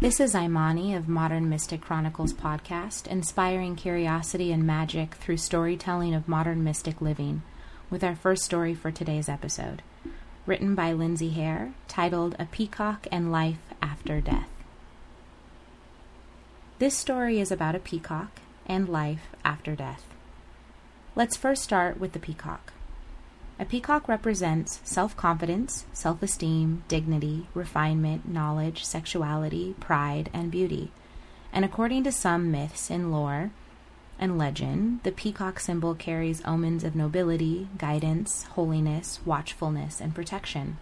This is Imani of Modern Mystic Chronicles podcast, inspiring curiosity and magic through storytelling of modern mystic living, with our first story for today's episode, written by Lindsay Hare, titled A Peacock and Life After Death. This story is about a peacock and life after death. Let's first start with the peacock. A peacock represents self confidence, self esteem, dignity, refinement, knowledge, sexuality, pride, and beauty. And according to some myths and lore and legend, the peacock symbol carries omens of nobility, guidance, holiness, watchfulness, and protection.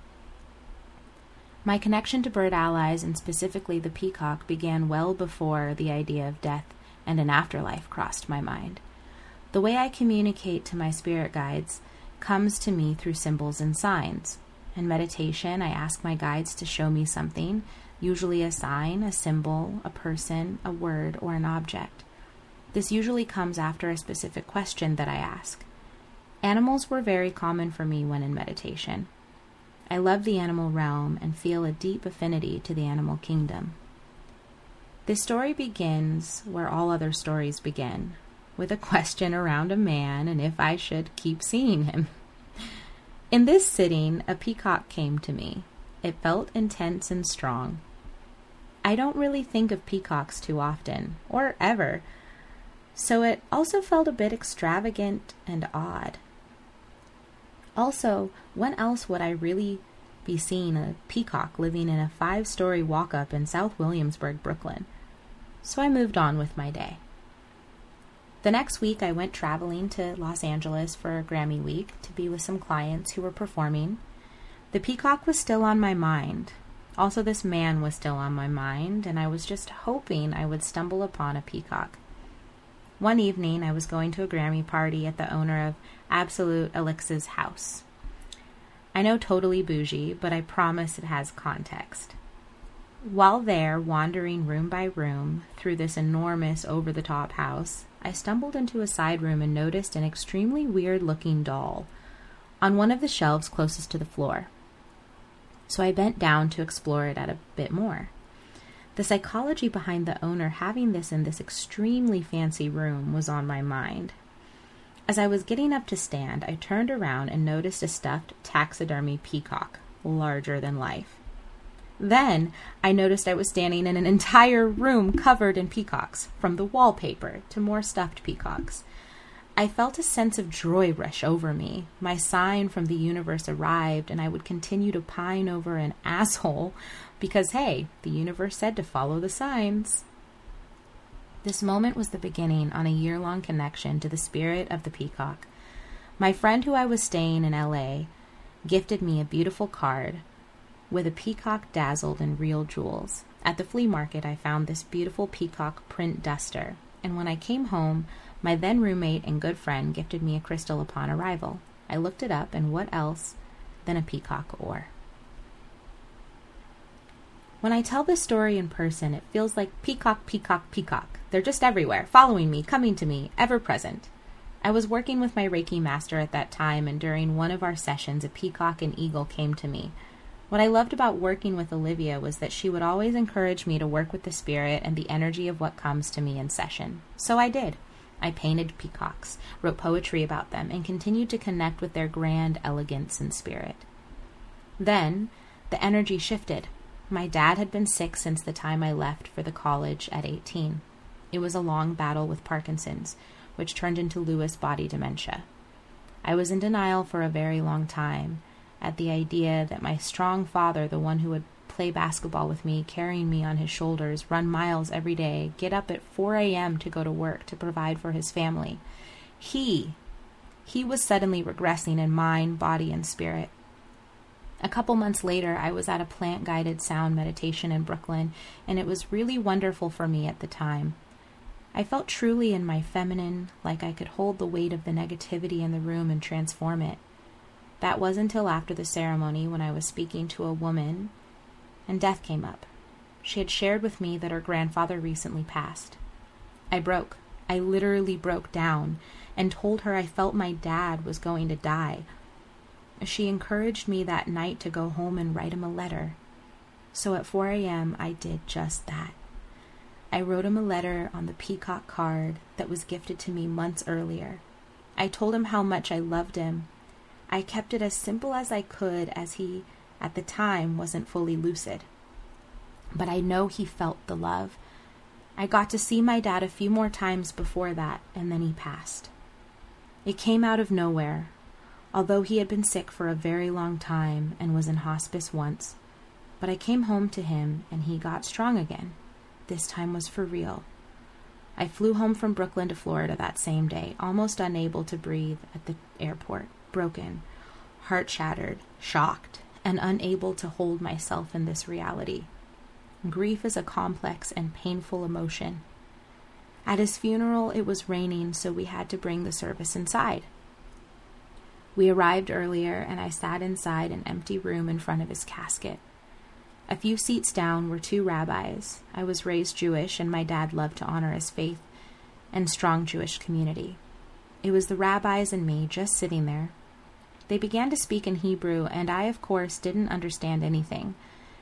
My connection to bird allies, and specifically the peacock, began well before the idea of death and an afterlife crossed my mind. The way I communicate to my spirit guides comes to me through symbols and signs. In meditation, I ask my guides to show me something, usually a sign, a symbol, a person, a word, or an object. This usually comes after a specific question that I ask. Animals were very common for me when in meditation. I love the animal realm and feel a deep affinity to the animal kingdom. This story begins where all other stories begin with a question around a man and if I should keep seeing him. In this sitting, a peacock came to me. It felt intense and strong. I don't really think of peacocks too often, or ever, so it also felt a bit extravagant and odd. Also, when else would I really be seeing a peacock living in a five story walk up in South Williamsburg, Brooklyn? So I moved on with my day. The next week, I went traveling to Los Angeles for Grammy Week to be with some clients who were performing. The peacock was still on my mind. Also, this man was still on my mind, and I was just hoping I would stumble upon a peacock. One evening, I was going to a Grammy party at the owner of Absolut Elyx's house. I know totally bougie, but I promise it has context. While there, wandering room by room through this enormous over the top house, I stumbled into a side room and noticed an extremely weird looking doll on one of the shelves closest to the floor. So I bent down to explore it at a bit more. The psychology behind the owner having this in this extremely fancy room was on my mind. As I was getting up to stand, I turned around and noticed a stuffed taxidermy peacock, larger than life. Then I noticed I was standing in an entire room covered in peacocks, from the wallpaper to more stuffed peacocks. I felt a sense of joy rush over me. My sign from the universe arrived, and I would continue to pine over an asshole because, hey, the universe said to follow the signs. This moment was the beginning on a year long connection to the spirit of the peacock. My friend who I was staying in LA gifted me a beautiful card with a peacock dazzled in real jewels. At the flea market, I found this beautiful peacock print duster, and when I came home, my then roommate and good friend gifted me a crystal upon arrival. I looked it up, and what else than a peacock ore? When I tell this story in person, it feels like peacock, peacock, peacock. They're just everywhere, following me, coming to me, ever present. I was working with my Reiki master at that time, and during one of our sessions, a peacock and eagle came to me. What I loved about working with Olivia was that she would always encourage me to work with the spirit and the energy of what comes to me in session. So I did. I painted peacocks, wrote poetry about them, and continued to connect with their grand elegance and spirit. Then, the energy shifted. My dad had been sick since the time I left for the college at 18. It was a long battle with Parkinson's, which turned into Lewy body dementia. I was in denial for a very long time at the idea that my strong father, the one who would play basketball with me, carrying me on his shoulders, run miles every day, get up at 4 a.m. to go to work to provide for his family, he, he was suddenly regressing in mind, body, and spirit. A couple months later, I was at a plant guided sound meditation in Brooklyn, and it was really wonderful for me at the time. I felt truly in my feminine, like I could hold the weight of the negativity in the room and transform it. That was until after the ceremony when I was speaking to a woman and death came up. She had shared with me that her grandfather recently passed. I broke. I literally broke down and told her I felt my dad was going to die. She encouraged me that night to go home and write him a letter. So at 4 a.m., I did just that. I wrote him a letter on the peacock card that was gifted to me months earlier. I told him how much I loved him. I kept it as simple as I could as he, at the time, wasn't fully lucid. But I know he felt the love. I got to see my dad a few more times before that, and then he passed. It came out of nowhere. Although he had been sick for a very long time and was in hospice once, but I came home to him and he got strong again. This time was for real. I flew home from Brooklyn to Florida that same day, almost unable to breathe at the airport, broken, heart shattered, shocked, and unable to hold myself in this reality. Grief is a complex and painful emotion. At his funeral, it was raining, so we had to bring the service inside. We arrived earlier, and I sat inside an empty room in front of his casket. A few seats down were two rabbis. I was raised Jewish, and my dad loved to honor his faith and strong Jewish community. It was the rabbis and me just sitting there. They began to speak in Hebrew, and I, of course, didn't understand anything.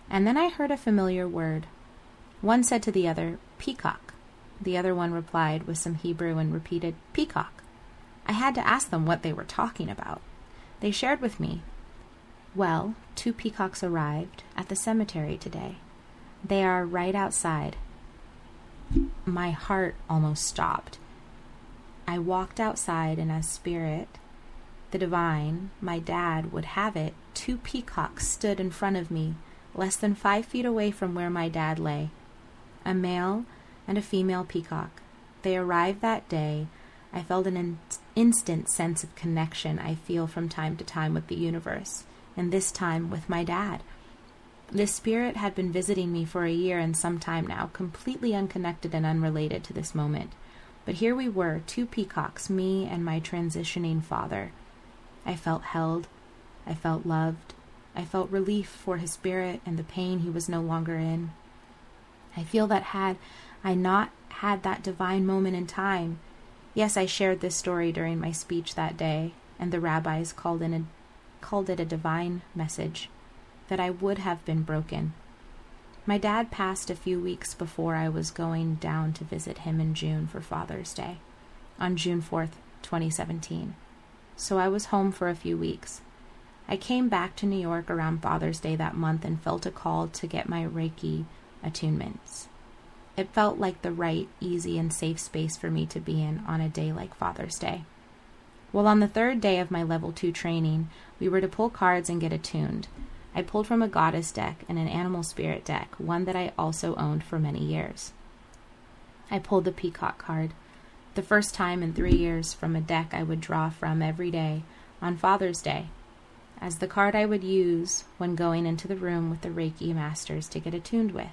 And then I heard a familiar word. One said to the other, Peacock. The other one replied with some Hebrew and repeated, Peacock. I had to ask them what they were talking about. They shared with me well, two peacocks arrived at the cemetery today. They are right outside. My heart almost stopped. I walked outside, and a spirit, the divine, my dad, would have it, two peacocks stood in front of me, less than five feet away from where my dad lay. A male and a female peacock. They arrived that day. I felt an in- instant sense of connection I feel from time to time with the universe and this time with my dad. This spirit had been visiting me for a year and some time now, completely unconnected and unrelated to this moment. But here we were, two peacocks, me and my transitioning father. I felt held. I felt loved. I felt relief for his spirit and the pain he was no longer in. I feel that had I not had that divine moment in time, yes, I shared this story during my speech that day, and the rabbis called in a called it a divine message that I would have been broken. My dad passed a few weeks before I was going down to visit him in June for Father's Day, on June 4th, 2017. So I was home for a few weeks. I came back to New York around Father's Day that month and felt a call to get my Reiki attunements. It felt like the right, easy, and safe space for me to be in on a day like Father's Day. Well, on the third day of my level 2 training, we were to pull cards and get attuned. I pulled from a goddess deck and an animal spirit deck, one that I also owned for many years. I pulled the peacock card, the first time in three years from a deck I would draw from every day on Father's Day, as the card I would use when going into the room with the Reiki masters to get attuned with.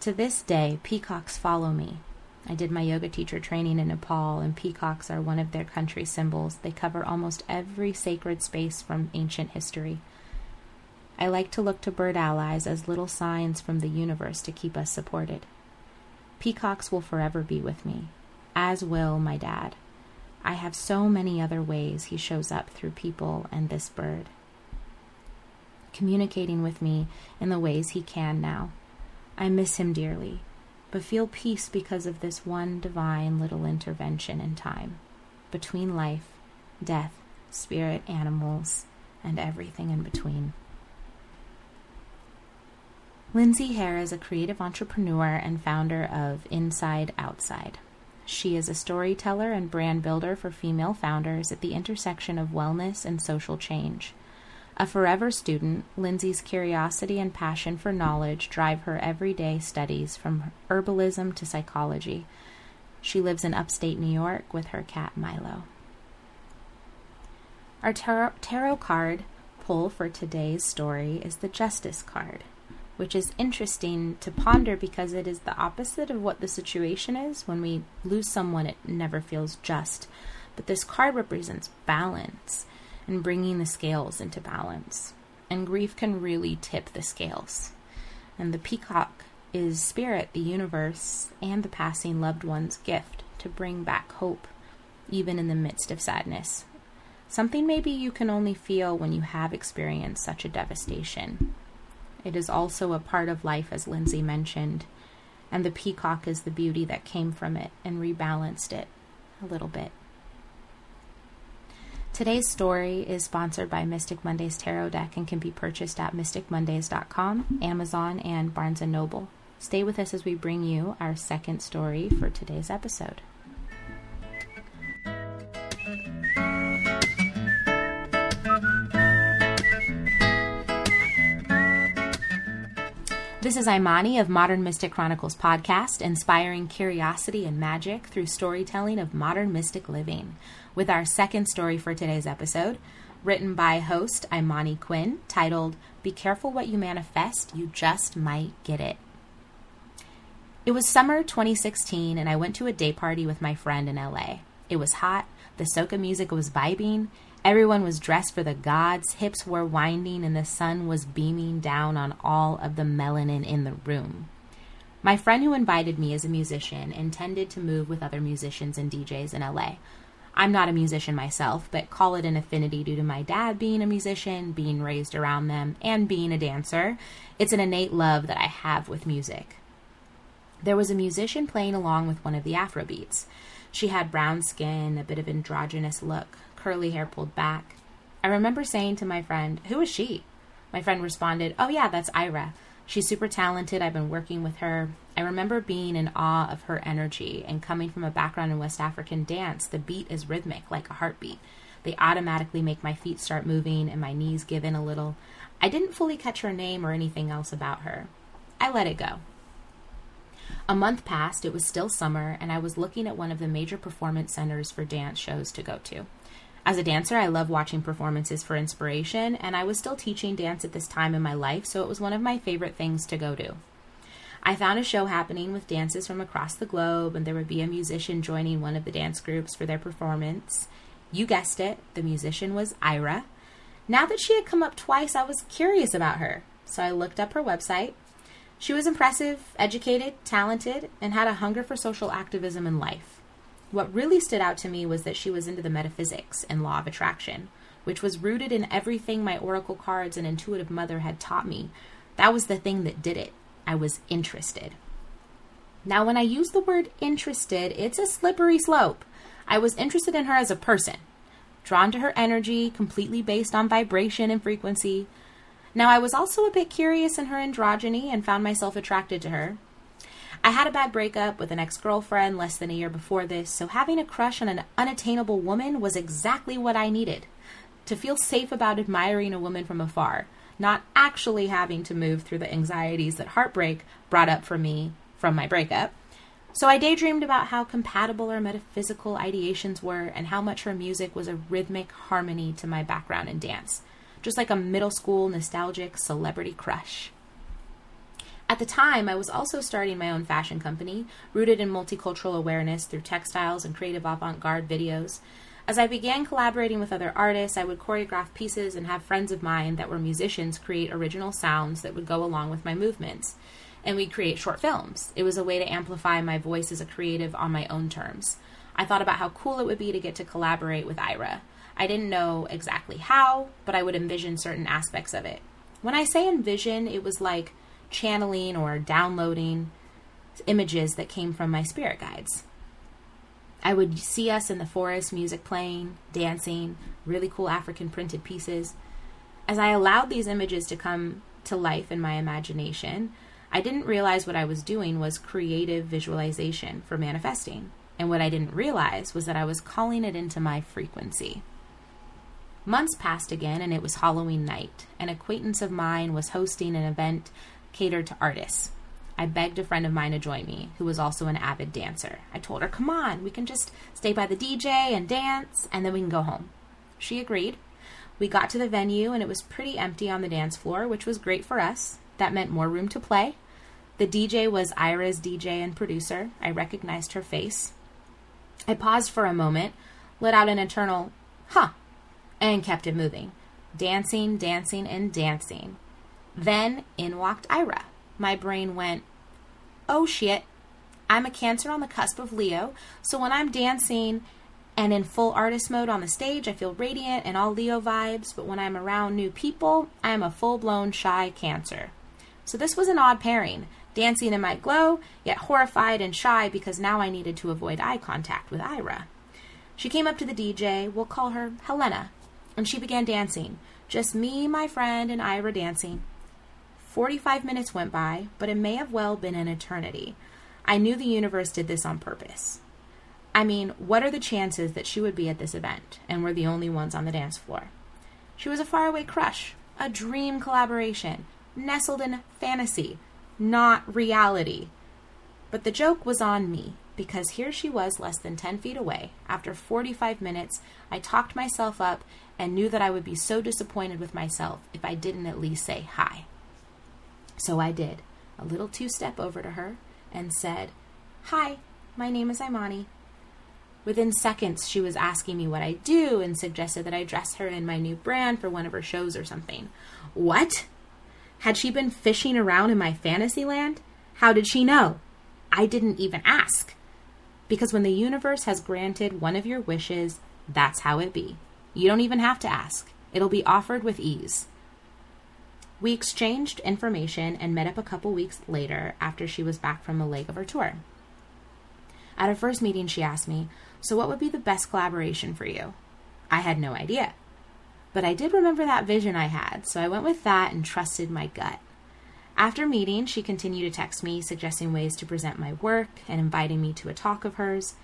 To this day, peacocks follow me, I did my yoga teacher training in Nepal, and peacocks are one of their country symbols. They cover almost every sacred space from ancient history. I like to look to bird allies as little signs from the universe to keep us supported. Peacocks will forever be with me, as will my dad. I have so many other ways he shows up through people and this bird. Communicating with me in the ways he can now. I miss him dearly but feel peace because of this one divine little intervention in time between life, death, spirit, animals, and everything in between. Lindsay Hare is a creative entrepreneur and founder of Inside Outside. She is a storyteller and brand builder for female founders at the intersection of wellness and social change. A forever student, Lindsay's curiosity and passion for knowledge drive her everyday studies from herbalism to psychology. She lives in upstate New York with her cat Milo. Our tarot, tarot card pull for today's story is the Justice card, which is interesting to ponder because it is the opposite of what the situation is. When we lose someone, it never feels just. But this card represents balance and bringing the scales into balance. And grief can really tip the scales. And the peacock is spirit, the universe, and the passing loved one's gift to bring back hope, even in the midst of sadness. Something maybe you can only feel when you have experienced such a devastation. It is also a part of life, as Lindsay mentioned, and the peacock is the beauty that came from it and rebalanced it a little bit. Today's story is sponsored by Mystic Mondays Tarot Deck and can be purchased at mysticmondays.com, Amazon, and Barnes & Noble. Stay with us as we bring you our second story for today's episode. This is Imani of Modern Mystic Chronicles podcast, inspiring curiosity and magic through storytelling of modern mystic living, with our second story for today's episode, written by host Imani Quinn, titled Be Careful What You Manifest, You Just Might Get It. It was summer 2016, and I went to a day party with my friend in LA. It was hot, the soca music was vibing, Everyone was dressed for the gods, hips were winding, and the sun was beaming down on all of the melanin in the room. My friend who invited me as a musician, intended to move with other musicians and DJs in LA. I'm not a musician myself, but call it an affinity due to my dad being a musician, being raised around them, and being a dancer. It's an innate love that I have with music. There was a musician playing along with one of the Afro beats. She had brown skin, a bit of androgynous look, curly hair pulled back. I remember saying to my friend, Who is she? My friend responded, Oh, yeah, that's Ira. She's super talented. I've been working with her. I remember being in awe of her energy and coming from a background in West African dance. The beat is rhythmic, like a heartbeat. They automatically make my feet start moving and my knees give in a little. I didn't fully catch her name or anything else about her. I let it go. A month passed, it was still summer, and I was looking at one of the major performance centers for dance shows to go to. As a dancer, I love watching performances for inspiration, and I was still teaching dance at this time in my life, so it was one of my favorite things to go to. I found a show happening with dances from across the globe, and there would be a musician joining one of the dance groups for their performance. You guessed it, the musician was Ira. Now that she had come up twice, I was curious about her, so I looked up her website. She was impressive, educated, talented, and had a hunger for social activism in life. What really stood out to me was that she was into the metaphysics and law of attraction, which was rooted in everything my oracle cards and intuitive mother had taught me. That was the thing that did it. I was interested. Now, when I use the word interested, it's a slippery slope. I was interested in her as a person, drawn to her energy, completely based on vibration and frequency. Now, I was also a bit curious in her androgyny and found myself attracted to her. I had a bad breakup with an ex girlfriend less than a year before this, so having a crush on an unattainable woman was exactly what I needed. To feel safe about admiring a woman from afar, not actually having to move through the anxieties that heartbreak brought up for me from my breakup. So I daydreamed about how compatible our metaphysical ideations were and how much her music was a rhythmic harmony to my background in dance, just like a middle school nostalgic celebrity crush. At the time, I was also starting my own fashion company, rooted in multicultural awareness through textiles and creative avant garde videos. As I began collaborating with other artists, I would choreograph pieces and have friends of mine that were musicians create original sounds that would go along with my movements. And we'd create short films. It was a way to amplify my voice as a creative on my own terms. I thought about how cool it would be to get to collaborate with Ira. I didn't know exactly how, but I would envision certain aspects of it. When I say envision, it was like channeling or downloading images that came from my spirit guides. I would see us in the forest, music playing, dancing, really cool African printed pieces. As I allowed these images to come to life in my imagination, I didn't realize what I was doing was creative visualization for manifesting. And what I didn't realize was that I was calling it into my frequency. Months passed again, and it was Halloween night. An acquaintance of mine was hosting an event catered to artists. I begged a friend of mine to join me, who was also an avid dancer. I told her, Come on, we can just stay by the DJ and dance, and then we can go home. She agreed. We got to the venue, and it was pretty empty on the dance floor, which was great for us. That meant more room to play. The DJ was Ira's DJ and producer. I recognized her face. I paused for a moment, let out an internal, huh, and kept it moving. Dancing, dancing, and dancing. Then in walked Ira. My brain went, oh shit, I'm a Cancer on the cusp of Leo, so when I'm dancing and in full artist mode on the stage, I feel radiant and all Leo vibes, but when I'm around new people, I am a full blown shy Cancer. So this was an odd pairing dancing in my glow, yet horrified and shy because now I needed to avoid eye contact with Ira. She came up to the DJ, we'll call her Helena, and she began dancing. Just me, my friend, and Ira dancing. Forty five minutes went by, but it may have well been an eternity. I knew the universe did this on purpose. I mean, what are the chances that she would be at this event and we're the only ones on the dance floor? She was a faraway crush, a dream collaboration, nestled in fantasy, not reality. But the joke was on me because here she was less than 10 feet away. After 45 minutes, I talked myself up and knew that I would be so disappointed with myself if I didn't at least say hi. So I did, a little two step over to her and said, Hi, my name is Imani. Within seconds, she was asking me what I do and suggested that I dress her in my new brand for one of her shows or something. What? Had she been fishing around in my fantasy land? How did she know? I didn't even ask. Because when the universe has granted one of your wishes, that's how it be. You don't even have to ask, it'll be offered with ease. We exchanged information and met up a couple weeks later after she was back from a leg of her tour. At our first meeting, she asked me, So, what would be the best collaboration for you? I had no idea. But I did remember that vision I had, so I went with that and trusted my gut. After meeting, she continued to text me, suggesting ways to present my work and inviting me to a talk of hers.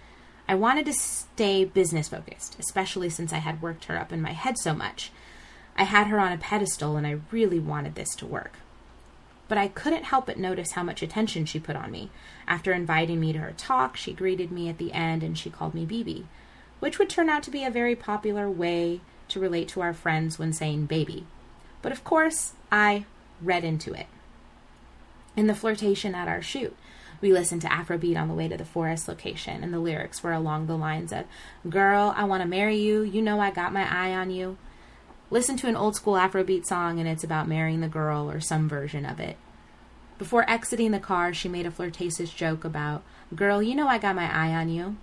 I wanted to stay business focused, especially since I had worked her up in my head so much. I had her on a pedestal and I really wanted this to work. But I couldn't help but notice how much attention she put on me. After inviting me to her talk, she greeted me at the end and she called me BB, which would turn out to be a very popular way to relate to our friends when saying baby. But of course, I read into it. In the flirtation at our shoot, we listened to Afrobeat on the way to the forest location, and the lyrics were along the lines of, Girl, I want to marry you. You know I got my eye on you. Listen to an old school Afrobeat song, and it's about marrying the girl or some version of it. Before exiting the car, she made a flirtatious joke about, Girl, you know I got my eye on you.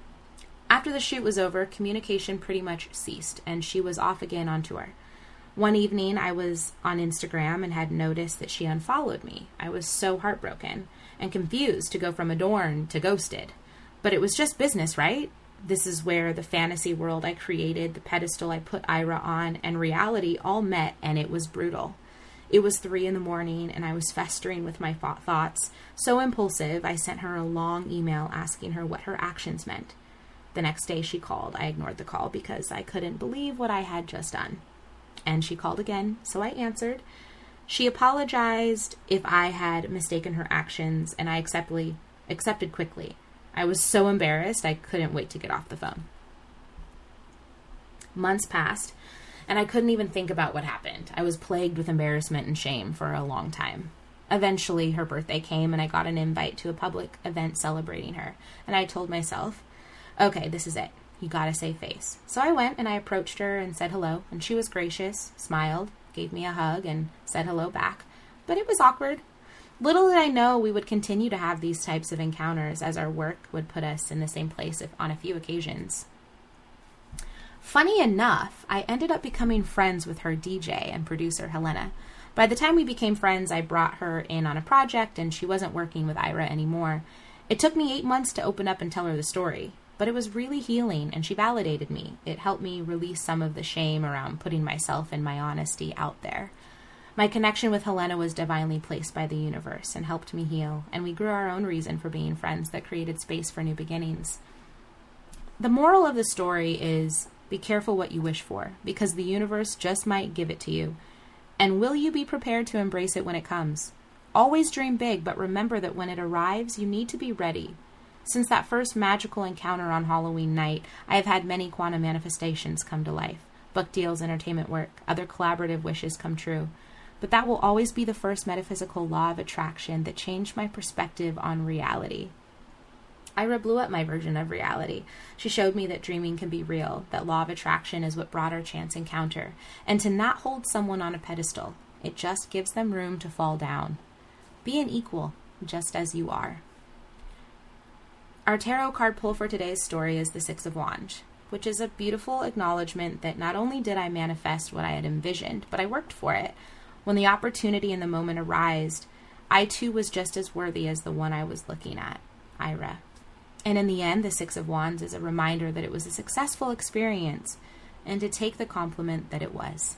After the shoot was over, communication pretty much ceased, and she was off again on tour. One evening, I was on Instagram and had noticed that she unfollowed me. I was so heartbroken and confused to go from adorned to ghosted. But it was just business, right? This is where the fantasy world I created, the pedestal I put Ira on, and reality all met, and it was brutal. It was three in the morning, and I was festering with my thoughts. So impulsive, I sent her a long email asking her what her actions meant. The next day she called. I ignored the call because I couldn't believe what I had just done. And she called again, so I answered. She apologized if I had mistaken her actions, and I acceptly, accepted quickly. I was so embarrassed I couldn't wait to get off the phone. Months passed, and I couldn't even think about what happened. I was plagued with embarrassment and shame for a long time. Eventually, her birthday came, and I got an invite to a public event celebrating her. And I told myself, Okay, this is it. You gotta save face. So I went and I approached her and said hello, and she was gracious, smiled, gave me a hug, and said hello back. But it was awkward. Little did I know we would continue to have these types of encounters as our work would put us in the same place if, on a few occasions. Funny enough, I ended up becoming friends with her DJ and producer, Helena. By the time we became friends, I brought her in on a project and she wasn't working with Ira anymore. It took me eight months to open up and tell her the story. But it was really healing, and she validated me. It helped me release some of the shame around putting myself and my honesty out there. My connection with Helena was divinely placed by the universe and helped me heal, and we grew our own reason for being friends that created space for new beginnings. The moral of the story is be careful what you wish for, because the universe just might give it to you. And will you be prepared to embrace it when it comes? Always dream big, but remember that when it arrives, you need to be ready. Since that first magical encounter on Halloween night, I have had many quantum manifestations come to life book deals, entertainment work, other collaborative wishes come true. But that will always be the first metaphysical law of attraction that changed my perspective on reality. Ira blew up my version of reality. She showed me that dreaming can be real, that law of attraction is what brought our chance encounter, and to not hold someone on a pedestal. It just gives them room to fall down. Be an equal, just as you are. Our tarot card pull for today's story is the Six of Wands, which is a beautiful acknowledgement that not only did I manifest what I had envisioned, but I worked for it. When the opportunity and the moment arose, I too was just as worthy as the one I was looking at, Ira. And in the end, the Six of Wands is a reminder that it was a successful experience and to take the compliment that it was.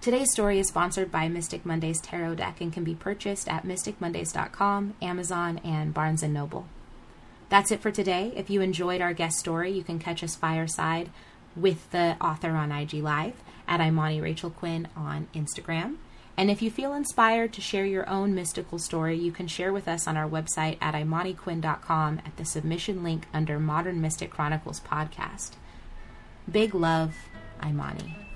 Today's story is sponsored by Mystic Mondays Tarot Deck and can be purchased at mysticmondays.com, Amazon, and Barnes & Noble. That's it for today. If you enjoyed our guest story, you can catch us fireside with the author on IG Live at Imani Rachel Quinn on Instagram. And if you feel inspired to share your own mystical story, you can share with us on our website at imaniquinn.com at the submission link under Modern Mystic Chronicles podcast. Big love, Imani.